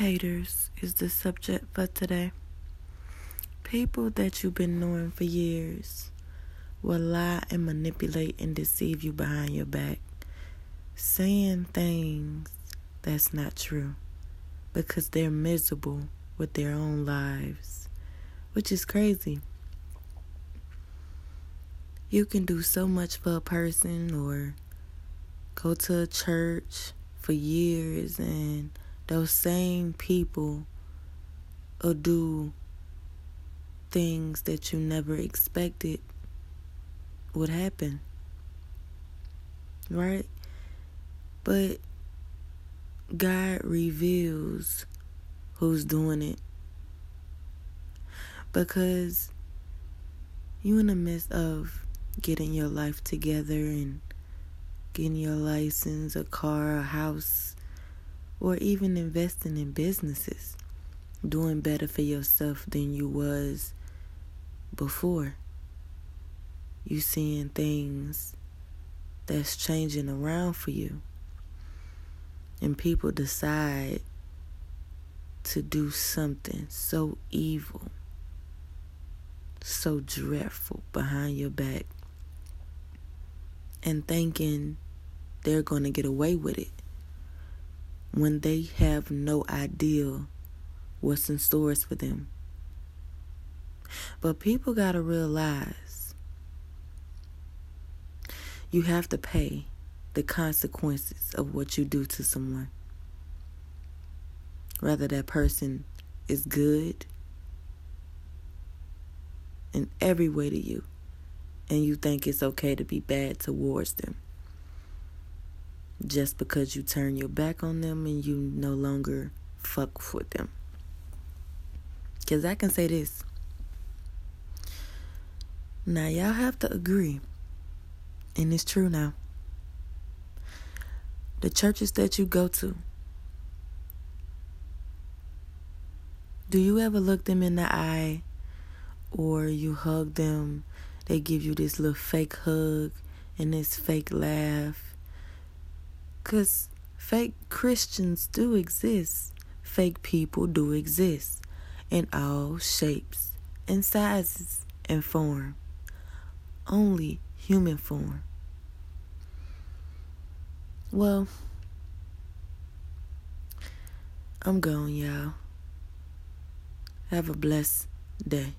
Haters is the subject for today. People that you've been knowing for years will lie and manipulate and deceive you behind your back, saying things that's not true because they're miserable with their own lives, which is crazy. You can do so much for a person or go to a church for years and those same people will do things that you never expected would happen. Right? But God reveals who's doing it. Because you in the midst of getting your life together and getting your license, a car, a house, or even investing in businesses, doing better for yourself than you was before. You seeing things that's changing around for you. And people decide to do something so evil, so dreadful behind your back, and thinking they're going to get away with it when they have no idea what's in stores for them. But people got to realize you have to pay the consequences of what you do to someone. Whether that person is good in every way to you, and you think it's okay to be bad towards them just because you turn your back on them and you no longer fuck with them. Because I can say this. Now, y'all have to agree, and it's true now. The churches that you go to, do you ever look them in the eye or you hug them? They give you this little fake hug and this fake laugh because fake Christians do exist. Fake people do exist in all shapes and sizes and form. Only human form. Well, I'm gone, y'all. Have a blessed day.